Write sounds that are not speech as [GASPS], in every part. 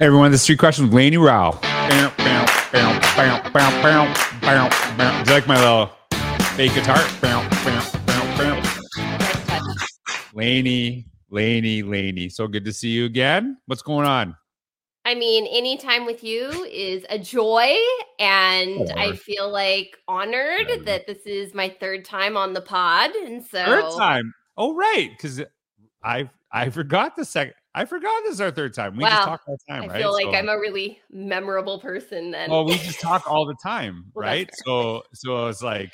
Hey everyone, this is Three Questions with Lainie Rowell. Do you like my little fake guitar? Lainie, Lainie, Lainie. So good to see you again. What's going on? I mean, any time with you is a joy, and I feel like honored Whatever. that this is my third time on the pod, and so Third time. Oh, right. Because I I forgot the second. I forgot this is our third time. We just talk all the time, I right? I feel like So- I'm a really memorable person. Then, well, we [LAUGHS] just talk all the time, Well, right? So, so it's like,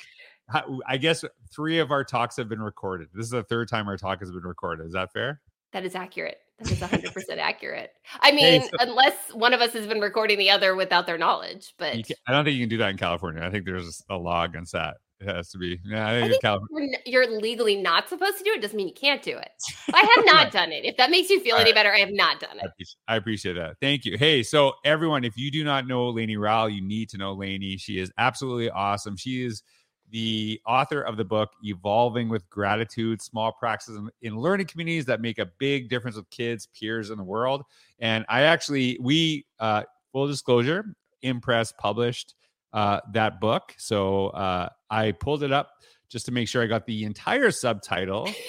I guess three of our talks have been recorded. This is the third time our talk has been recorded. Is that fair? that is accurate. That is 100 [LAUGHS] percent accurate. I Hey, mean, so- unless one of us has been recording the other without their knowledge, but I don't think you can do that in California. I think there's a law against that. It has to be. Yeah, I think, I in think California. you're legally not supposed to do it. Doesn't mean you can't do it. I have [LAUGHS] not Right. done it. If that makes you feel All any right. better, I have not done I it. appreciate, I appreciate that. Thank you. Hey, so everyone, if you do not know Lainie Rowell, you need to know Lainie. She is absolutely awesome. She is the author of the book Evolving with Gratitude: Small Practices in, in Learning Communities that Make a Big Difference with Kids, Peers, and the World. And I actually, we, uh, full disclosure, IMPress published uh, that book. So uh, I pulled it up just to make sure I got the entire subtitle. [LAUGHS]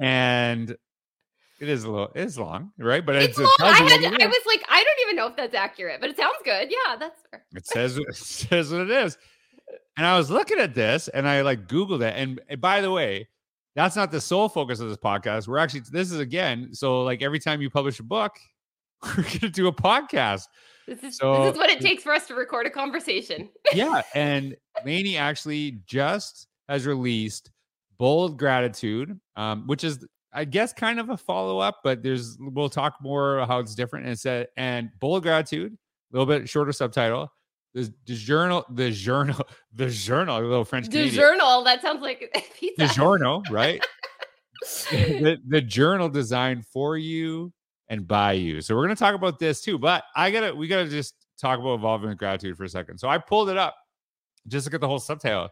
And it is a little, it is long, right? But It's it long. I, had I was like, I don't even know if that's accurate, but it sounds good. Yeah, that's fair. It says it says what it is. And I was looking at this and I like Googled it. And, and by the way, that's not the sole focus of this podcast. We're actually this is again, so like every time you publish a book, [LAUGHS] we're gonna do a podcast. This is So- this is what it takes for us to record a conversation. Yeah. And Lainie actually just has released Bold Gratitude, um, which is I guess kind of a follow-up, but there's we'll talk more how it's different. And it said and Bold Gratitude, a little bit shorter subtitle. The, the journal, the journal, [LAUGHS] the journal, a little French The Canadian. journal that sounds like [LAUGHS] pizza. the journal, right? [LAUGHS] the, the journal designed for you and by you. So we're gonna talk about this too. But I gotta we gotta just talk about evolving with gratitude for a second. So I pulled it up, just look at the whole subtitle.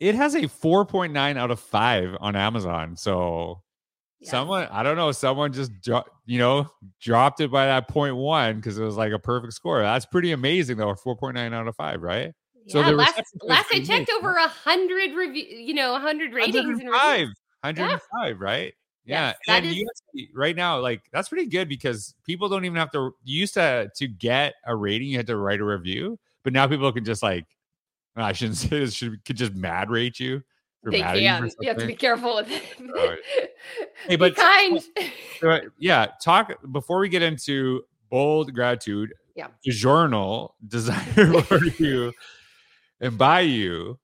It has a 4.9 out of 5 on Amazon. So Yes. someone, I don't know, someone just dro- you know dropped it by that point one because it was like a perfect score. That's pretty amazing though. 4.9 out of 5, right? So yeah, the last last I checked, over a hundred review, you know, a hundred ratings and 105 reviews. 105 right yeah Yes, and actually- right now like that's pretty good because people don't even have to you used to to get a rating you had to write a review but now people can just like oh, i shouldn't say this should could just mad rate you They at you can. You have to be careful with it. Right. [LAUGHS] Hey, Be but- kind. So, uh, yeah talk before we get into bold gratitude Yeah. journal [LAUGHS] desire for you and by you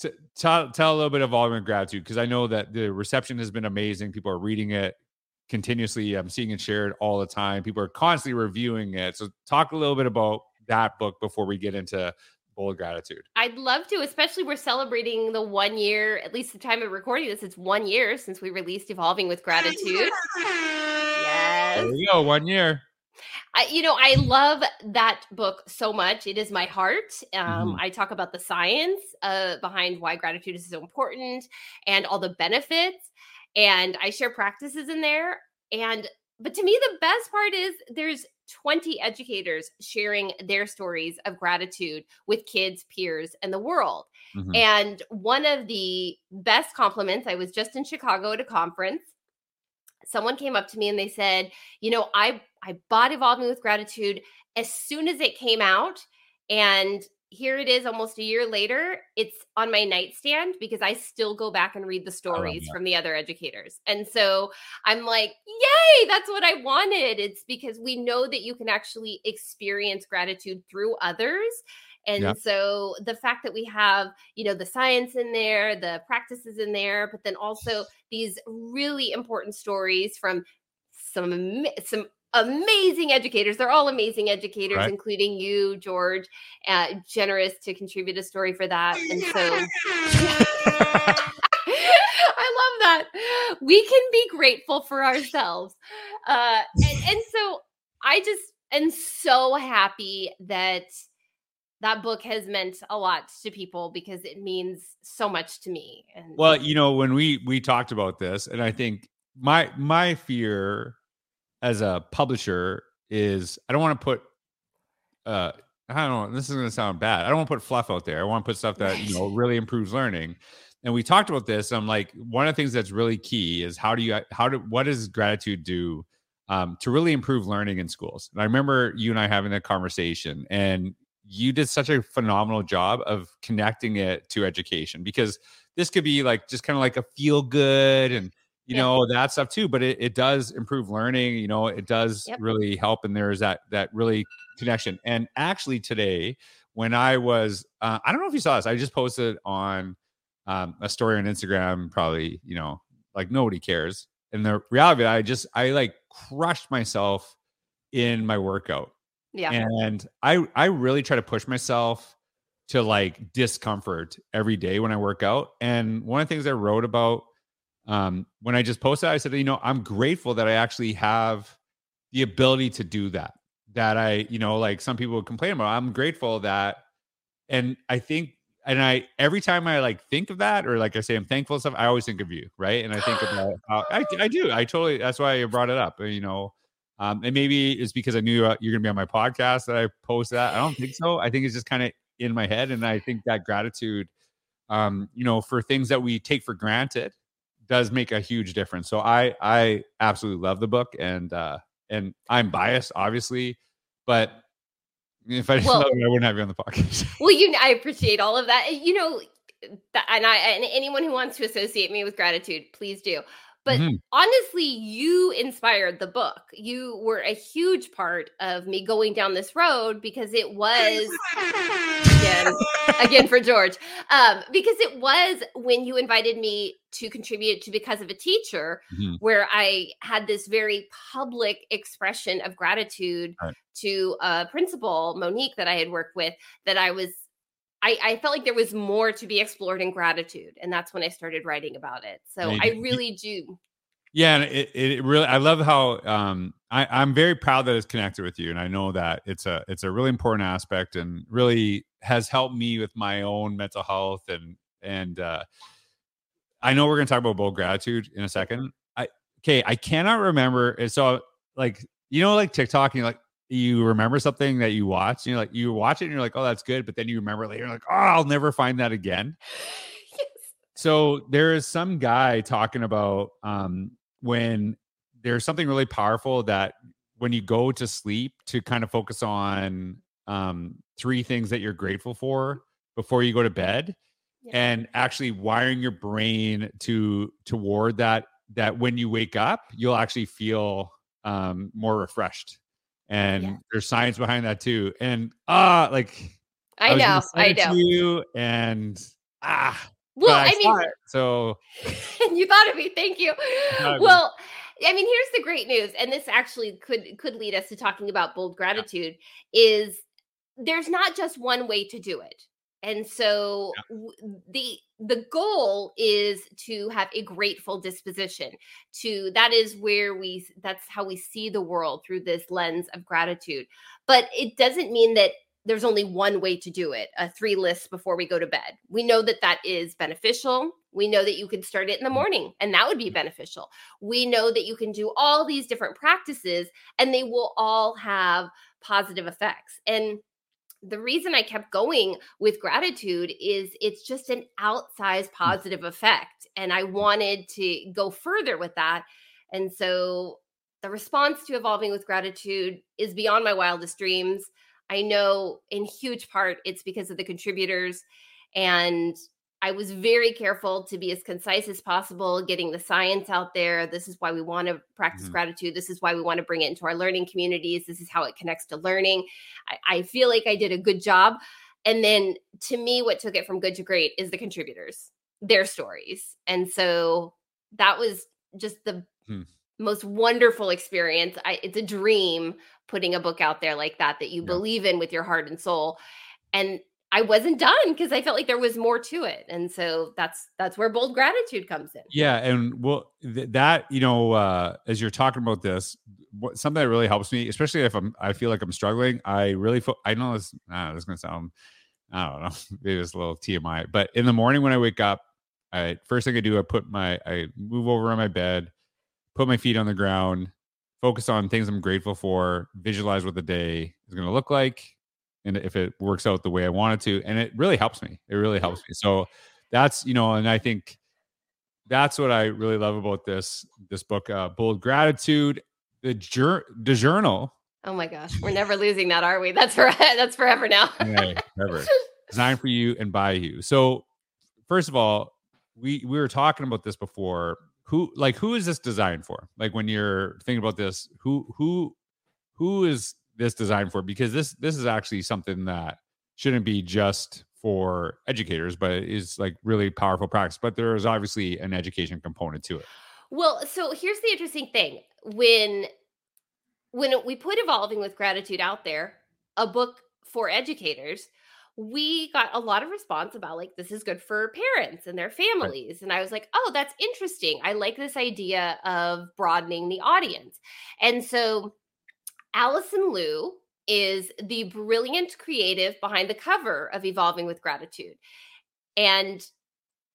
t- tell, tell a little bit of ultimate gratitude because i know that the reception has been amazing people are reading it continuously i'm seeing it shared all the time people are constantly reviewing it so talk a little bit about that book before we get into bold gratitude I'd love to, especially we're celebrating the one year, at least the time of recording this, it's one year since we released Evolving with Gratitude. [LAUGHS] Yes. there we go one year I, you know, I love that book so much. It is my heart. Um, Mhm. I talk about the science uh, behind why gratitude is so important and all the benefits, and I share practices in there. And but to me, the best part is there's 20 educators sharing their stories of gratitude with kids, peers, and the world. Mhm. And one of the best compliments, I was just in Chicago at a conference. Someone came up to me and they said, "You know, I I bought Evolving with Gratitude as soon as it came out and here it is almost a year later. It's on my nightstand because I still go back and read the stories from the other educators. And so I'm like, yay, that's what I wanted. It's because we know that you can actually experience gratitude through others. And Yeah. so the fact that we have, you know, the science in there, the practices in there, but then also these really important stories from some some amazing educators. They're all amazing educators, Right. including you, George. Uh, generous to contribute a story for that, and so [LAUGHS] I love that. We can be grateful for ourselves, uh, and, and so I just am so happy that that book has meant a lot to people because it means so much to me. And Well, you know, when we we talked about this, and I think my my fear as a publisher is I don't want to put uh I don't know, this is gonna sound bad. I don't want to put fluff out there. I want to put stuff that you know [LAUGHS] really improves learning. And we talked about this. I'm like, one of the things that's really key is how do you how do what does gratitude do um, to really improve learning in schools? And I remember you and I having that conversation, and you did such a phenomenal job of connecting it to education because this could be like just kind of like a feel good and you yeah. know that stuff too but it, it does improve learning you know it does yep. really help and there's that that really connection and actually today when i was uh, i don't know if you saw this i just posted on um, a story on instagram probably you know like nobody cares and the reality i just i like crushed myself in my workout yeah and i i really try to push myself to like discomfort every day when I work out. And one of the things I wrote about um, when I just posted, I said, you know, I'm grateful that I actually have the ability to do that. That I, you know, like some people would complain about. I'm grateful that, and I think, and I every time I like think of that, or like I say, I'm thankful stuff. I always think of you, right? And I think about [GASPS] how I, I do. I totally. That's why I brought it up. You know, um, and maybe it's because I knew uh, you're gonna be on my podcast that I post that. I don't think so. I think it's just kind of in my head. And I think that gratitude, um, you know, for things that we take for granted does make a huge difference. So I I absolutely love the book and uh and I'm biased, obviously, but if I didn't well, love it, I wouldn't have you on the podcast. [LAUGHS] well, you I appreciate all of that. You know, and I and anyone who wants to associate me with gratitude, please do. But mm-hmm. honestly, you inspired the book. You were a huge part of me going down this road because it was again, again for George, um, because it was when you invited me to contribute to because of a teacher, mm-hmm. where I had this very public expression of gratitude right. to a principal, Monique, that I had worked with, that I was I, I, felt like there was more to be explored in gratitude. And that's when I started writing about it. So I really do. Yeah. And it, it really, I love how um, I, I'm very proud that it's connected with you. And I know that it's a, it's a really important aspect and really has helped me with my own mental health. And, and uh, I know we're going to talk about bold gratitude in a second. I, okay. I cannot remember. So like, you know, like TikTok, and you're like, you remember something that you watched, and you're like, you watch it and you're like, oh, that's good. But then you remember later, like, oh, I'll never find that again. [LAUGHS] yes. So there is some guy talking about um, when there's something really powerful that when you go to sleep to kind of focus on um, three things that you're grateful for before you go to bed yeah. and actually wiring your brain to toward that that when you wake up you'll actually feel um, more refreshed and yeah. there's science behind that too. And ah, uh, like I, I know, I know. You and ah, well, I, I mean, it, so [LAUGHS] you thought of me. Thank you. Well, I mean, here's the great news, and this actually could could lead us to talking about bold gratitude. Yeah. Is there's not just one way to do it. And so yeah. the the goal is to have a grateful disposition. To that is where we that's how we see the world through this lens of gratitude. But it doesn't mean that there's only one way to do it, a three lists before we go to bed. We know that that is beneficial. We know that you can start it in the mm-hmm. morning and that would be mm-hmm. beneficial. We know that you can do all these different practices and they will all have positive effects. And the reason I kept going with gratitude is it's just an outsized mm. positive effect. And I wanted to go further with that. And so the response to evolving with gratitude is beyond my wildest dreams. I know in huge part it's because of the contributors and I was very careful to be as concise as possible, getting the science out there. This is why we want to practice mm-hmm. gratitude. This is why we want to bring it into our learning communities. This is how it connects to learning. I, I feel like I did a good job. And then to me, what took it from good to great is the contributors, their stories. And so that was just the hmm. most wonderful experience. I, it's a dream putting a book out there like that, that you yeah. believe in with your heart and soul. And I wasn't done because I felt like there was more to it, and so that's that's where bold gratitude comes in. Yeah, and well, th- that you know, uh, as you're talking about this, what, something that really helps me, especially if I'm, I feel like I'm struggling. I really, fo- I know this. Uh, this is gonna sound, I don't know, [LAUGHS] maybe it's a little TMI, but in the morning when I wake up, I first thing I do, I put my, I move over on my bed, put my feet on the ground, focus on things I'm grateful for, visualize what the day is to look like, and if it works out the way I want it to, and it really helps me. It really helps me. So that's you know, and I think that's what I really love about this this book, uh, Bold Gratitude, the jur- the journal. Oh my gosh, we're [LAUGHS] never losing that, are we? That's for [LAUGHS] that's forever now. yeah, forever. [LAUGHS] Designed for you and by you. So first of all, we we were talking about this before. Who like who is this designed for? Like when you're thinking about this, who who who is this designed for? Because this this is actually something that shouldn't be just for educators, but is like really powerful practice. But there is obviously an education component to it. Well, so here's the interesting thing. When when we put evolving with gratitude out there, a book for educators, we got a lot of response about like this is good for parents and their families right. and i was like oh that's interesting i like this idea of broadening the audience and so allison liu is the brilliant creative behind the cover of evolving with gratitude and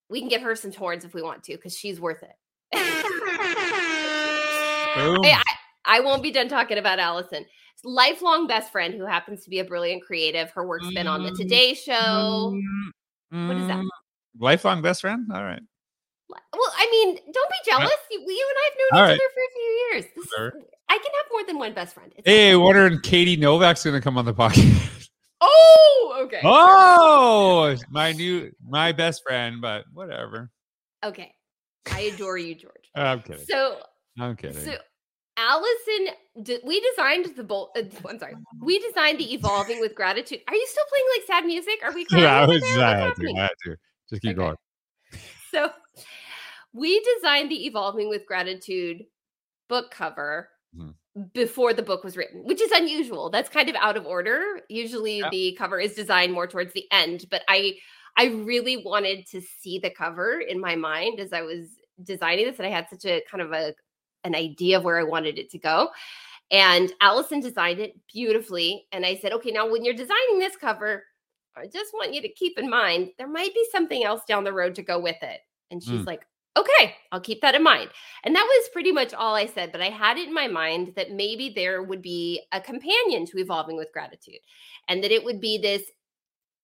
we can give her some horns if we want to because she's worth it [LAUGHS] I, I won't be done talking about allison lifelong best friend who happens to be a brilliant creative. Her work's been on the mm, Today Show. Mm, what is that? Mm, lifelong best friend? All right. Well, I mean, don't be jealous. You, you and I have known All each right. other for a few years. Sure. Is, I can have more than one best friend. It's hey, wondering Katie Novak's going to come on the podcast. [LAUGHS] Oh, okay. Oh, my new, my best friend, but whatever. Okay. I adore you, George. [LAUGHS] I'm kidding. So, I'm kidding. So, Allison, we designed the bolt. Uh, I'm sorry, we designed the evolving with gratitude. Are you still playing like sad music? Are we? [LAUGHS] Yeah, I was. I had, to, I had to. Just keep okay. going. So, we designed the evolving with gratitude book cover mm-hmm. before the book was written, which is unusual. That's kind of out of order. Usually, yeah. the cover is designed more towards the end, but I, I really wanted to see the cover in my mind as I was designing this, and I had such a kind of a an idea of where I wanted it to go. And Allison designed it beautifully. And I said, okay, now when you're designing this cover, I just want you to keep in mind there might be something else down the road to go with it. And she's mm. like, okay, I'll keep that in mind. And that was pretty much all I said. But I had it in my mind that maybe there would be a companion to Evolving with Gratitude and that it would be this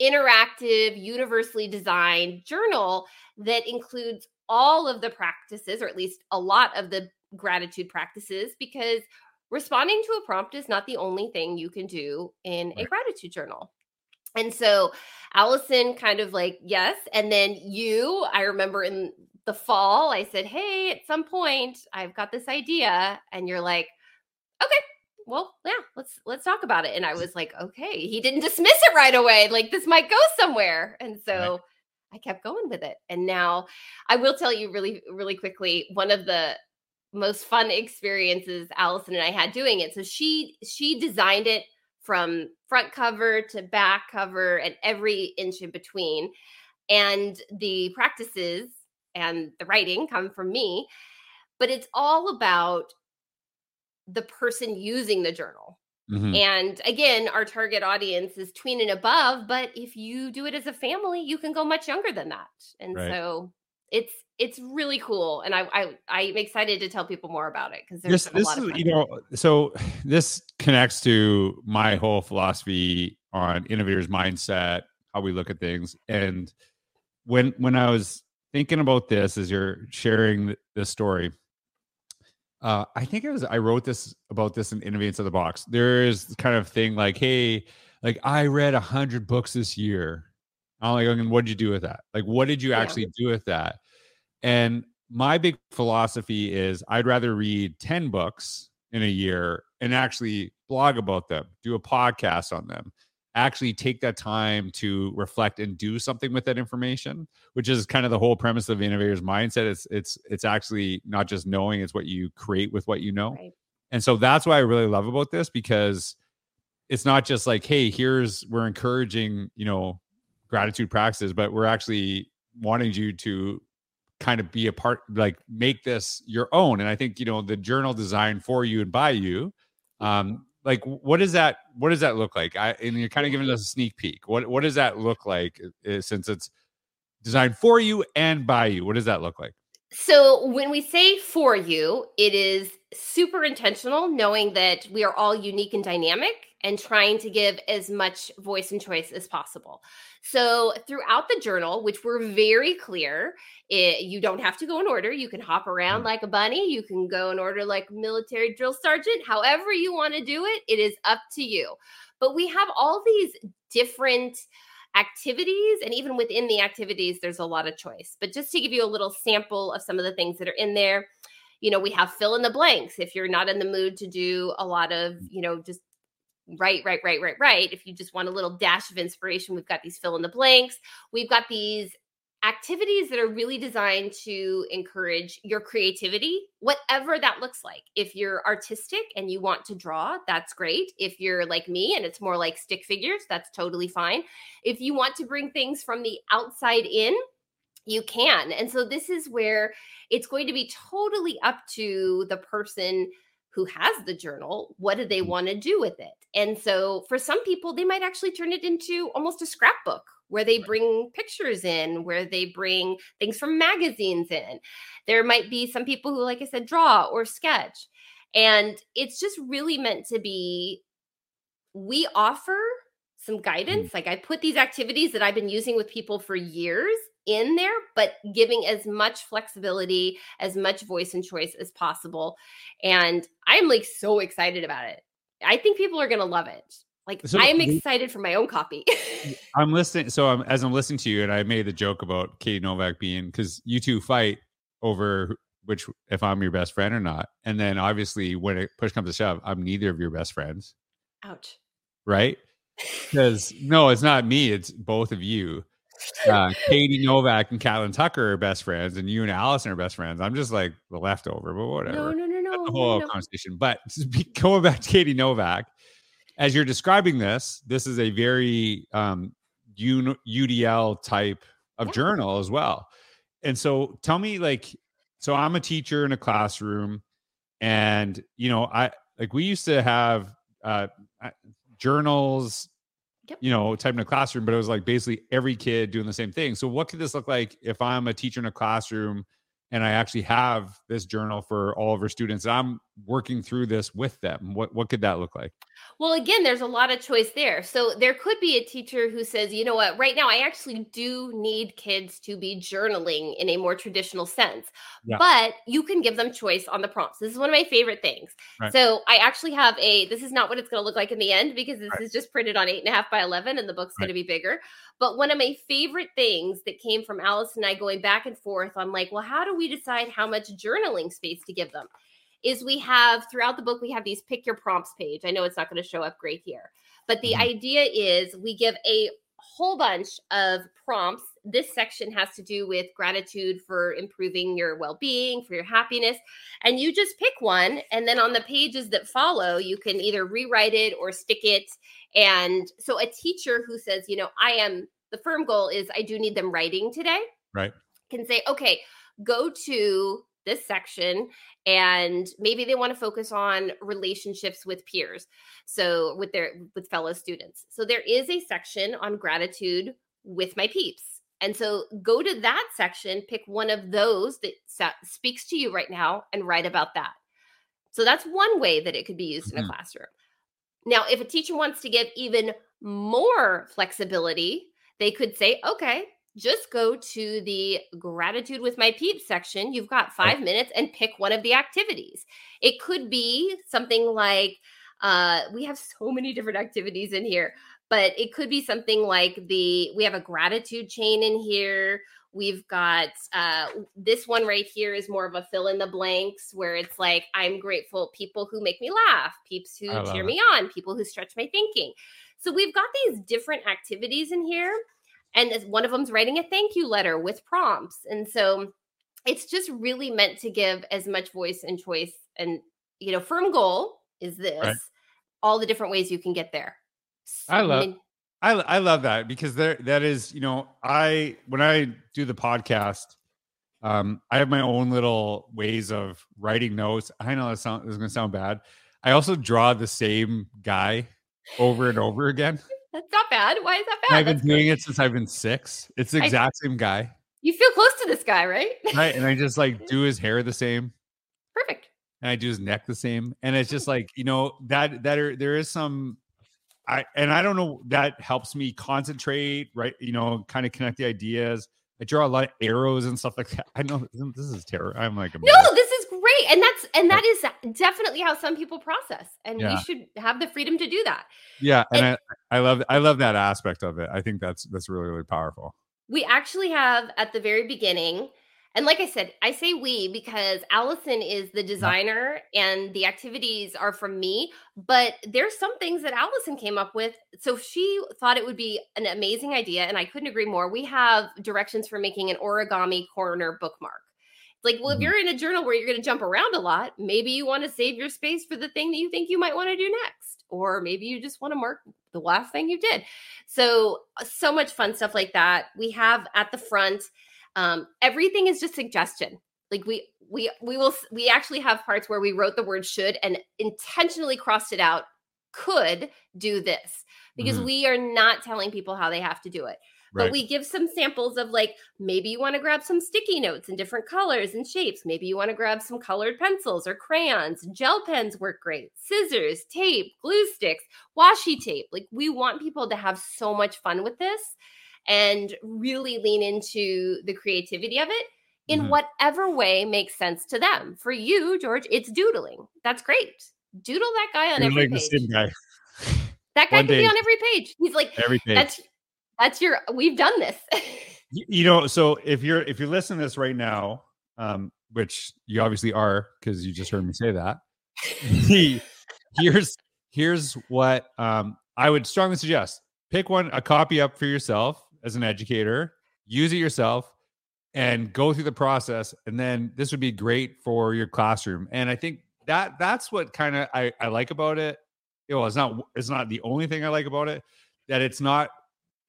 interactive, universally designed journal that includes all of the practices, or at least a lot of the gratitude practices because responding to a prompt is not the only thing you can do in a gratitude journal. And so Allison kind of like, yes. And then you, I remember in the fall, I said, Hey, at some point I've got this idea. And you're like, okay, well, yeah, let's let's talk about it. And I was like, okay, he didn't dismiss it right away. Like this might go somewhere. And so right. I kept going with it. And now I will tell you really, really quickly, one of the most fun experiences Allison and I had doing it. So she she designed it from front cover to back cover and every inch in between. And the practices and the writing come from me, but it's all about the person using the journal. Mm-hmm. And again, our target audience is tween and above, but if you do it as a family, you can go much younger than that. And right. so it's it's really cool and I, I i'm excited to tell people more about it because there's this, this is you know so [SIGHS] this connects to my whole philosophy on innovators mindset how we look at things and when when i was thinking about this as you're sharing this story uh, I think it was I wrote this about this in Innovate Inside the Box. There is kind of thing like, hey, like I read a hundred books this year. I'm like, what did you do with that? Like, what did you actually yeah. do with that? And my big philosophy is I'd rather read 10 books in a year and actually blog about them, do a podcast on them, actually take that time to reflect and do something with that information, which is kind of the whole premise of the innovators mindset. It's it's it's actually not just knowing, it's what you create with what you know. Right. And so that's why I really love about this because it's not just like, hey, here's we're encouraging, you know, gratitude practices, but we're actually wanting you to kind of be a part, like make this your own. And I think, you know, the journal designed for you and by you, um, like what does that what does that look like? I and you're kind of giving us a sneak peek. What what does that look like since it's designed for you and by you? What does that look like? So when we say for you, it is super intentional, knowing that we are all unique and dynamic and trying to give as much voice and choice as possible. So throughout the journal, which we're very clear, it, you don't have to go in order. You can hop around mm. like a bunny. You can go in order like military drill sergeant. However you want to do it, it is up to you. But we have all these different activities and even within the activities there's a lot of choice but just to give you a little sample of some of the things that are in there you know we have fill in the blanks if you're not in the mood to do a lot of mm. you know just right right right right right if you just want a little dash of inspiration we've got these fill in the blanks we've got these activities that are really designed to encourage your creativity, whatever that looks like. If you're artistic and you want to draw, that's great. If you're like me and it's more like stick figures, that's totally fine. If you want to bring things from the outside in, you can. And so this is where it's going to be totally up to the person who has the journal. What do they mm. want to do with it? And so for some people, they might actually turn it into almost a scrapbook where they bring pictures in, where they bring things from magazines in. There might be some people who, like I said, draw or sketch. And it's just really meant to be, we offer some mm. guidance. Like I put these activities that I've been using with people for years in there, but giving as much flexibility, as much voice and choice as possible. And I'm like so excited about it. I think people are going to love it. Like so, I am excited for my own copy. I'm listening. So I'm as I'm listening to you, and I made the joke about Katie Novak being because you two fight over which if I'm your best friend or not. And then obviously when it push comes to shove, I'm neither of your best friends. Ouch. Right? Because no, it's not me, it's both of you. Uh, Katie Novak and Catlin Tucker are best friends, and you and Allison are best friends. I'm just like the leftover, but whatever. No, no, the whole no. conversation. But [LAUGHS] going back to Katie Novak, as you're describing this, this is a very um, UDL type of yeah. journal as well. And so tell me, like, so I'm a teacher in a classroom, and you know, I like we used to have uh, journals, yep. you know, type in a classroom, but it was like basically every kid doing the same thing. So what could this look like if I'm a teacher in a classroom? And I actually have this journal for all of our students. I'm working through this with them. What what could that look like? Well, again, there's a lot of choice there. So there could be a teacher who says, you know what, right now I actually do need kids to be journaling in a more traditional sense, yeah. but you can give them choice on the prompts. This is one of my favorite things. Right. So I actually have a, this is not what it's going to look like in the end because this right. is just printed on eight and a half by 11 and the book's right. going to be bigger. But one of my favorite things that came from Alice and I going back and forth on like, well, how do we decide how much journaling space to give them? Is we have throughout the book we have these pick your prompts page. I know it's not going to show up great here, but the mm-hmm. idea is we give a whole bunch of prompts. This section has to do with gratitude for improving your well-being, for your happiness, and you just pick one and then on the pages that follow, you can either rewrite it or stick it. And so a teacher who says, you know, I am the firm goal is I do need them writing today. Right. Can say, okay, go to this section and maybe they want to focus on relationships with peers so with their with fellow students so there is a section on gratitude with my peeps and so go to that section pick one of those that sa- speaks to you right now and write about that so that's one way that it could be used mm-hmm. in a mm-hmm. classroom now if a teacher wants to give even more flexibility they could say okay just go to the gratitude with my peeps section. You've got five minutes and pick one of the activities. It could be something like uh, we have so many different activities in here, but it could be something like the we have a gratitude chain in here. We've got uh, this one right here is more of a fill in the blanks where it's like, I'm grateful people who make me laugh, peeps who cheer it. me on, people who stretch my thinking. So we've got these different activities in here and one of them's writing a thank you letter with prompts. And so it's just really meant to give as much voice and choice and you know firm goal is this right. all the different ways you can get there. I love I, I love that because there that is you know i when i do the podcast um i have my own little ways of writing notes. I know that sound is going to sound bad. I also draw the same guy over and over again that's not bad. Why is that bad? I've been That's doing it since I've been six. It's the exact I, same guy. You feel close to this guy, right? right. And I just [LAUGHS] like do his hair the same. Perfect. And I do his neck the same. And it's just [LAUGHS] like, you know, that that are, there is some I and I don't know that helps me concentrate, right? You know, kind of connect the ideas. I draw a lot of arrows and stuff like that. I know this is terror. I'm like, no, this is great, and that's and that is definitely how some people process, and yeah. we should have the freedom to do that. Yeah, and, and I, I love I love that aspect of it. I think that's that's really really powerful. We actually have at the very beginning and like I said, I say we because Allison is the designer and the activities are from me, but there's some things that Allison came up with. So she thought it would be an amazing idea and I couldn't agree more. We have directions for making an origami corner bookmark. Like, well, mm-hmm. if you're in a journal where you're going to jump around a lot, maybe you want to save your space for the thing that you think you might want to do next. Or maybe you just want to mark the last thing you did. So, so much fun stuff like that. We have at the front um, everything is just suggestion. Like we we we will we actually have parts where we wrote the word should and intentionally crossed it out. Could do this because mm-hmm. we are not telling people how they have to do it. Right. But we give some samples of like maybe you want to grab some sticky notes in different colors and shapes. Maybe you want to grab some colored pencils or crayons. Gel pens work great. Scissors, tape, glue sticks, washi tape. Like we want people to have so much fun with this and really lean into the creativity of it in mm-hmm. whatever way makes sense to them. For you, George, it's doodling. That's great. Doodle that guy on You're every like page. Guy. That guy One can day, be on every page. He's like every page. That's that's your. We've done this. [LAUGHS] you know, so if you're if you're listening to this right now, um, which you obviously are because you just heard me say that. [LAUGHS] here's here's what um I would strongly suggest: pick one, a copy up for yourself as an educator, use it yourself, and go through the process. And then this would be great for your classroom. And I think that that's what kind of I, I like about it. Well, it's not it's not the only thing I like about it. That it's not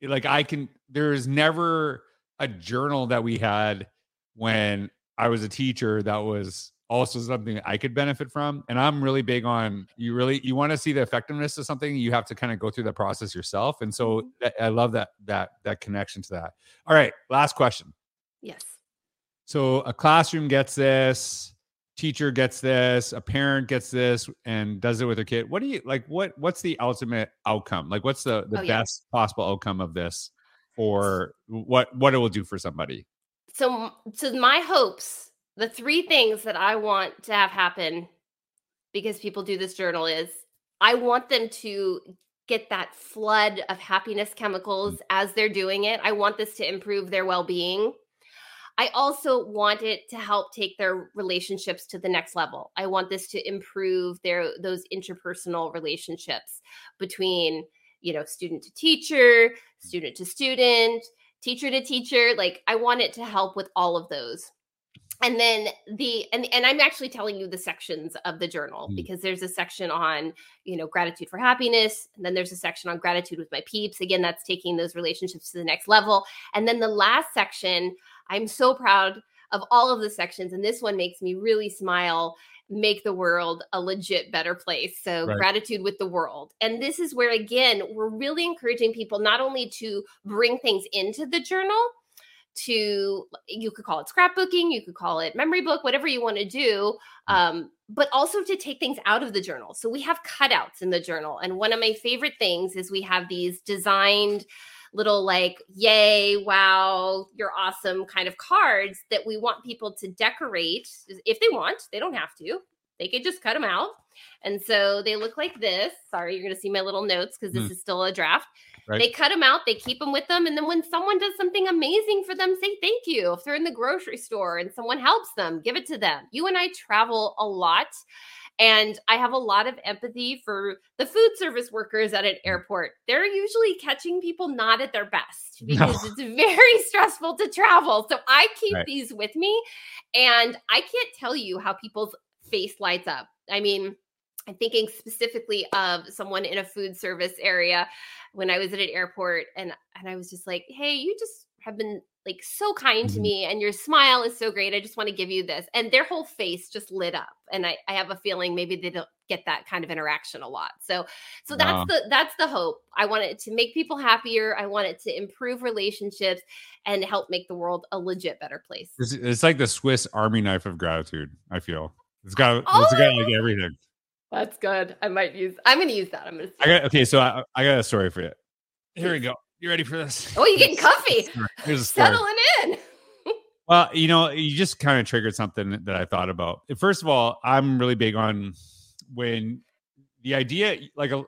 like I can. There is never a journal that we had when I was a teacher that was also something I could benefit from. And I'm really big on you really you want to see the effectiveness of something, you have to kind of go through the process yourself. And so mm-hmm. I love that that that connection to that. All right, last question. Yes. So a classroom gets this, teacher gets this, a parent gets this and does it with their kid. What do you like what what's the ultimate outcome? Like what's the the oh, best yeah. possible outcome of this for what what it will do for somebody? So so my hopes the three things that I want to have happen because people do this journal is I want them to get that flood of happiness chemicals mm. as they're doing it. I want this to improve their well being. I also want it to help take their relationships to the next level. I want this to improve their those interpersonal relationships between, you know, student to teacher, mm. student to student, teacher to teacher. Like I want it to help with all of those and then the and and i'm actually telling you the sections of the journal mm. because there's a section on you know gratitude for happiness and then there's a section on gratitude with my peeps again that's taking those relationships to the next level and then the last section i'm so proud of all of the sections and this one makes me really smile make the world a legit better place so right. gratitude with the world and this is where again we're really encouraging people not only to bring things into the journal to you could call it scrapbooking you could call it memory book whatever you want to do mm. um, but also to take things out of the journal so we have cutouts in the journal and one of my favorite things is we have these designed little like yay wow you're awesome kind of cards that we want people to decorate if they want they don't have to they could just cut them out and so they look like this sorry you're going to see my little notes because this mm. is still a draft Right. They cut them out, they keep them with them. And then when someone does something amazing for them, say thank you. If they're in the grocery store and someone helps them, give it to them. You and I travel a lot. And I have a lot of empathy for the food service workers at an mm. airport. They're usually catching people not at their best [LAUGHS] because no. it's very stressful to travel. So I keep right. these with me and I can't tell you how people's face lights up. I mean, I'm thinking specifically of someone in a food service area when I was at an airport and and I was just like, "Hey, you just have been like so kind to mm-hmm. me and your smile is so great. I just want to give you this." And their whole face just lit up. And I I have a feeling maybe they don't get that kind of interaction a lot. So so that's wow. the that's the hope. I want it to make people happier. I want it to improve relationships and help make the world a legit better place. It's, it's like the Swiss Army knife of gratitude. I feel it's got oh it's got like oh! everything. That's good. I might use. I'm going to use that. I'm going to. I got okay. So I, I got a story for you. Here we go. You ready for this? Oh, you getting [LAUGHS] comfy? Here's a story. Settling in. Well, you know, you just kind of triggered something that I thought about. First of all, I'm really big on when the idea, like, a,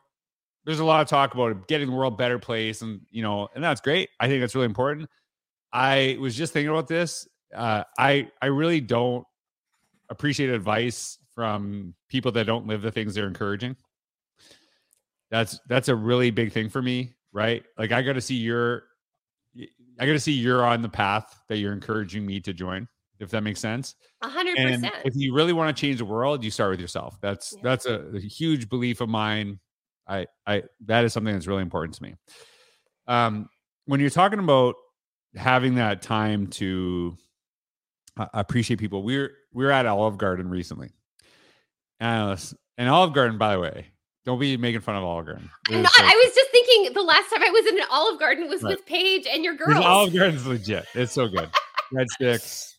there's a lot of talk about getting the world better place, and you know, and that's great. I think that's really important. I was just thinking about this. Uh, I I really don't appreciate advice from people that don't live the things they're encouraging. That's that's a really big thing for me, right? Like I got to see your I got to see you're on the path that you're encouraging me to join, if that makes sense. A hundred percent. If you really want to change the world, you start with yourself. That's yeah. that's a, a, huge belief of mine. I I that is something that's really important to me. Um, when you're talking about having that time to uh, appreciate people, we're we we're at Olive Garden recently, and, and Olive Garden, by the way, don't be making fun of Olive Garden. I'm not. I was just thinking the last time I was in an Olive Garden was right. with Paige and your girls. Olive Garden's legit. It's so good. [LAUGHS] Breadsticks,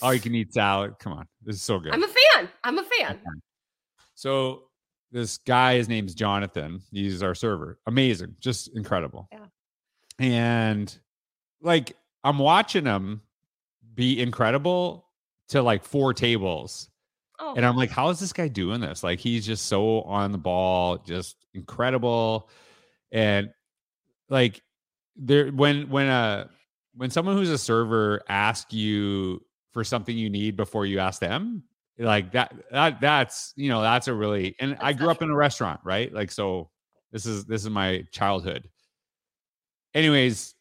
all you can eat salad. Come on, this is so good. I'm a fan. I'm a fan. So this guy, his name's Jonathan. He's our server. Amazing, just incredible. Yeah. And like I'm watching him be incredible to like four tables Oh. And I'm like, how is this guy doing this? Like, he's just so on the ball, just incredible. And like, there, when, when, uh, when someone who's a server asks you for something you need before you ask them, like that, that, that's, you know, that's a really, and that's I grew up in a restaurant, right? Like, so this is, this is my childhood. Anyways,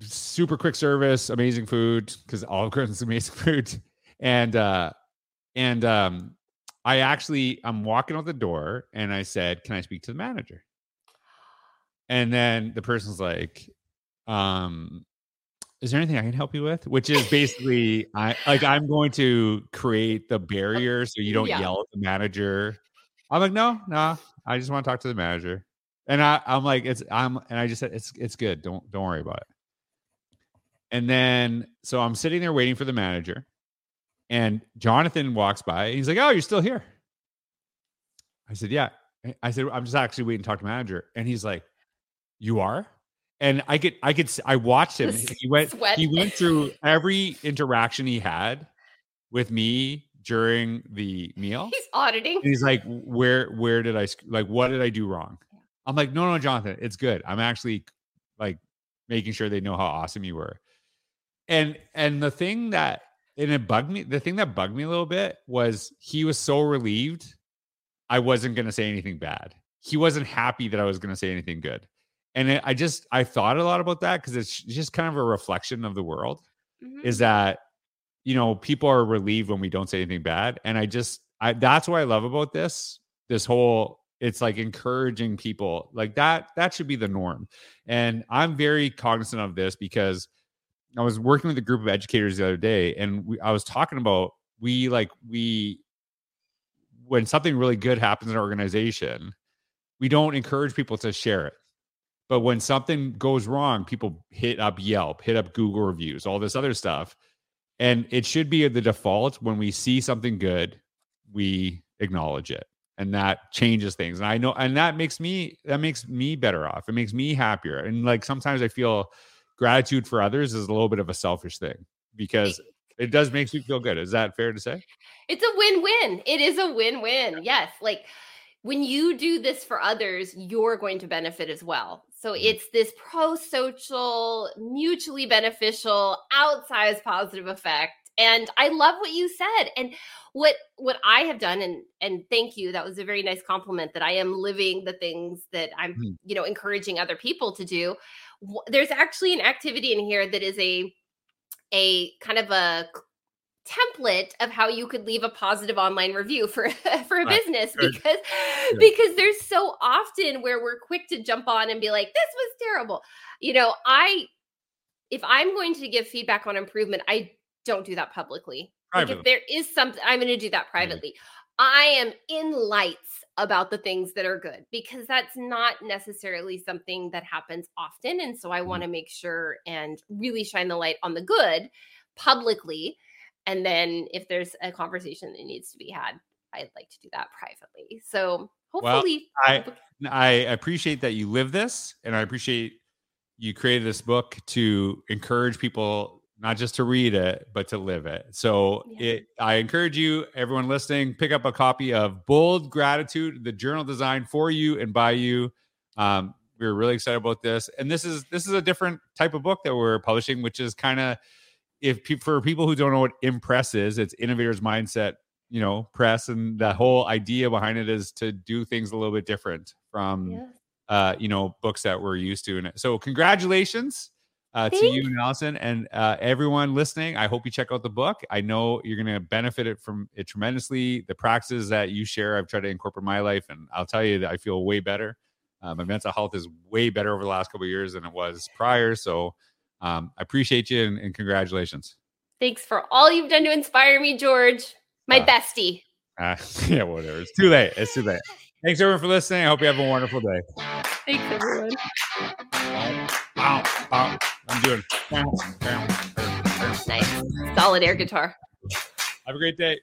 super quick service, amazing food, because Olive Garden's amazing [LAUGHS] food. And, uh, and um, I actually, I'm walking out the door and I said, Can I speak to the manager? And then the person's like, um, is there anything I can help you with? Which is basically, I like I'm going to create the barrier so you don't yeah. yell at the manager. I'm like, no, no, I just want to talk to the manager. And I, I'm like, it's I'm and I just said it's it's good. Don't don't worry about it. And then so I'm sitting there waiting for the manager. And Jonathan walks by. he's like, "Oh, you're still here." I said, "Yeah." I said, "I'm just actually waiting to talk to the manager." And he's like, "You are?" And I could, I could, I watched him. He went, Sweat. he went through every interaction he had with me during the meal. He's auditing. And he's like, "Where, where did I like? What did I do wrong?" I'm like, "No, no, Jonathan, it's good. I'm actually like making sure they know how awesome you were." And and the thing that and it bugged me. The thing that bugged me a little bit was he was so relieved I wasn't going to say anything bad. He wasn't happy that I was going to say anything good. And it, I just, I thought a lot about that because it's just kind of a reflection of the world mm-hmm. is that, you know, people are relieved when we don't say anything bad. And I just, I, that's what I love about this, this whole, it's like encouraging people like that, that should be the norm. And I'm very cognizant of this because I was working with a group of educators the other day, and we, I was talking about we like we when something really good happens in our organization, we don't encourage people to share it. But when something goes wrong, people hit up Yelp, hit up Google reviews, all this other stuff. And it should be the default when we see something good, we acknowledge it. And that changes things. And I know, and that makes me, that makes me better off. It makes me happier. And like sometimes I feel gratitude for others is a little bit of a selfish thing because it does makes me feel good. Is that fair to say? It's a win-win. It is a win-win. Yes, like when you do this for others, you're going to benefit as well. So mm-hmm. it's this pro-social, mutually beneficial, outsized positive effect. And I love what you said. And what what I have done and and thank you. That was a very nice compliment that I am living the things that I'm, mm-hmm. you know, encouraging other people to do there's actually an activity in here that is a a kind of a template of how you could leave a positive online review for [LAUGHS] for a business because because there's so often where we're quick to jump on and be like this was terrible. You know i if i'm going to give feedback on improvement i don't do that publicly. Like if there is something i'm going to do that privately. I am in lights about the things that are good because that's not necessarily something that happens often. And so I mm. want to make sure and really shine the light on the good publicly. And then if there's a conversation that needs to be had, I'd like to do that privately. So hopefully, well, I I appreciate that you live this, and I appreciate you created this book to encourage people not just to read it but to live it. So yeah. it i encourage you everyone listening pick up a copy of bold gratitude the journal designed for you and by you. Um, we are really excited about this. And this is this is a different type of book that we're publishing which is kind of if pe- for people who don't know what IMPress is it's innovators mindset you know press and the whole idea behind it is to do things a little bit different from yeah. uh you know books that we're used to and so congratulations uh, to you and Allison and uh, everyone listening. I hope you check out the book. I know you're going to benefit it from it tremendously. The practices that you share, I've tried to incorporate my life, and I'll tell you that I feel way better. Uh, my mental health is way better over the last couple of years than it was prior. So um, I appreciate you and, and, congratulations. Thanks for all you've done to inspire me, George, my uh, bestie. Uh, [LAUGHS] yeah, whatever. It's too late. It's too late. Thanks everyone for listening. I hope you have a wonderful day. Thanks everyone. I'm doing. Nice. Solid air guitar. Have a great day.